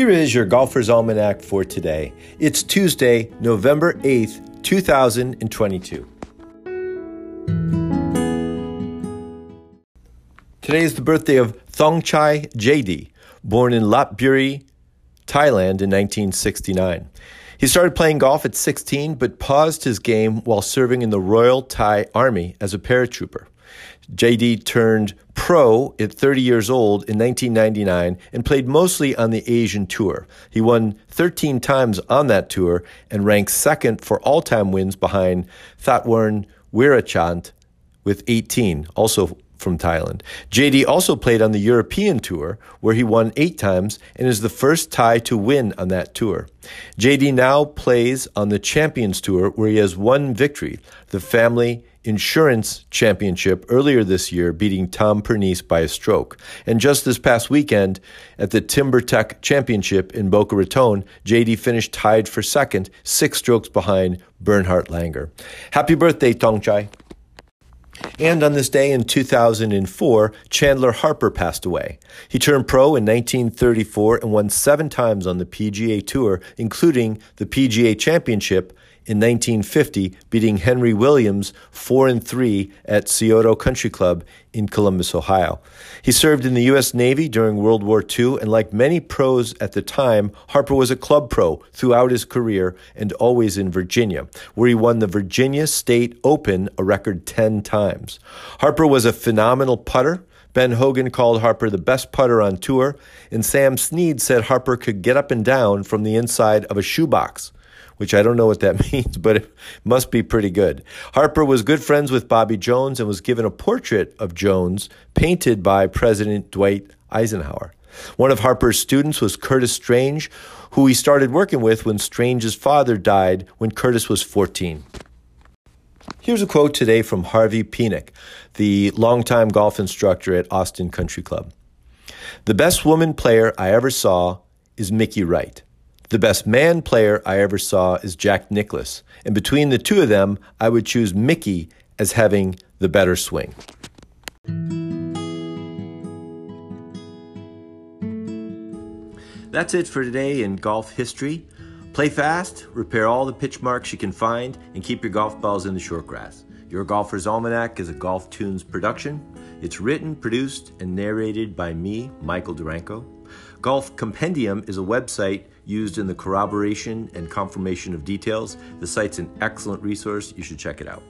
Here is your Golfer's Almanac for today. It's Tuesday, November 8th, 2022. Today is the birthday of Thongchai Jaidee, born in Lopburi, Thailand in 1969. He started playing golf at 16 but paused his game while serving in the Royal Thai Army as a paratrooper. Jaidee turned pro at 30 years old in 1999 and played mostly on the Asian Tour. He won 13 times on that tour and ranked second for all time wins behind Thaworn Wiratchant with 18, also from Thailand. Jaidee also played on the European Tour, where he won eight times and is the first Thai to win on that tour. Jaidee now plays on the Champions Tour, where he has one victory, the Family Insurance Championship earlier this year, beating Tom Pernice by a stroke. And just this past weekend at the TimberTech Championship in Boca Raton, Jaidee finished tied for second, six strokes behind Bernhard Langer. Happy birthday, Thongchai. And on this day in 2004, Chandler Harper passed away. He turned pro in 1934 and won seven times on the PGA Tour, including the PGA Championship in 1950, beating Henry Williams 4 and 3 at Scioto Country Club in Columbus, Ohio. He served in the U.S. Navy during World War II, and like many pros at the time, Harper was a club pro throughout his career and always in Virginia, where he won the Virginia State Open a record 10 times. Harper was a phenomenal putter. Ben Hogan called Harper the best putter on tour, and Sam Snead said Harper could get up and down from the inside of a shoebox which I don't know what that means, but it must be pretty good. Harper was good friends with Bobby Jones and was given a portrait of Jones painted by President Dwight Eisenhower. One of Harper's students was Curtis Strange, who he started working with when Strange's father died when Curtis was 14. Here's a quote today from Harvey Penick, the longtime golf instructor at Austin Country Club. The best woman player I ever saw is Mickey Wright. The best man player I ever saw is Jack Nicklaus, and between the two of them, I would choose Mickey as having the better swing. That's it for today in golf history. Play fast, repair all the pitch marks you can find, and keep your golf balls in the short grass. Your Golfer's Almanac is a GolfToons production. It's written, produced, and narrated by me, Michael Duranko. Golf Compendium is a website used in the corroboration and confirmation of details. The site's an excellent resource. You should check it out.